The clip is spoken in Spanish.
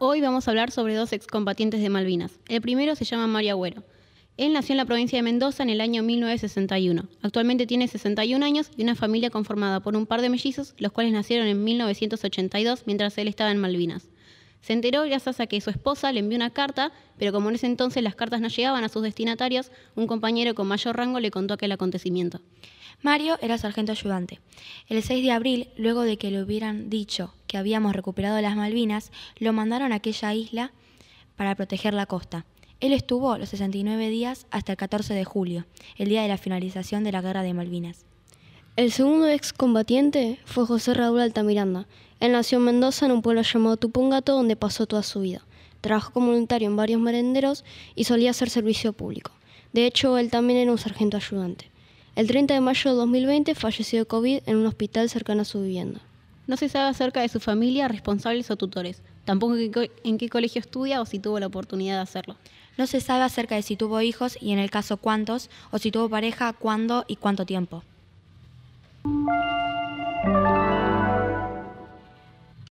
Hoy vamos a hablar sobre dos excombatientes de Malvinas. El primero se llama Mario Agüero. Él nació en la provincia de Mendoza en el año 1961. Actualmente tiene 61 años y una familia conformada por un par de mellizos, los cuales nacieron en 1982 mientras él estaba en Malvinas. Se enteró gracias a que su esposa le envió una carta, pero como en ese entonces las cartas no llegaban a sus destinatarios, un compañero con mayor rango le contó aquel acontecimiento. Mario era sargento ayudante. El 6 de abril, luego de que le hubieran dicho que habíamos recuperado las Malvinas, lo mandaron a aquella isla para proteger la costa. Él estuvo los 69 días hasta el 14 de julio, el día de la finalización de la Guerra de Malvinas. El segundo excombatiente fue José Raúl Altamiranda. Él nació en Mendoza, en un pueblo llamado Tupungato, donde pasó toda su vida. Trabajó como voluntario en varios merenderos y solía hacer servicio público. De hecho, él también era un sargento ayudante. El 30 de mayo de 2020 falleció de COVID en un hospital cercano a su vivienda. No se sabe acerca de su familia, responsables o tutores. Tampoco en qué colegio estudia o si tuvo la oportunidad de hacerlo. No se sabe acerca de si tuvo hijos y en el caso cuántos, o si tuvo pareja, cuándo y cuánto tiempo.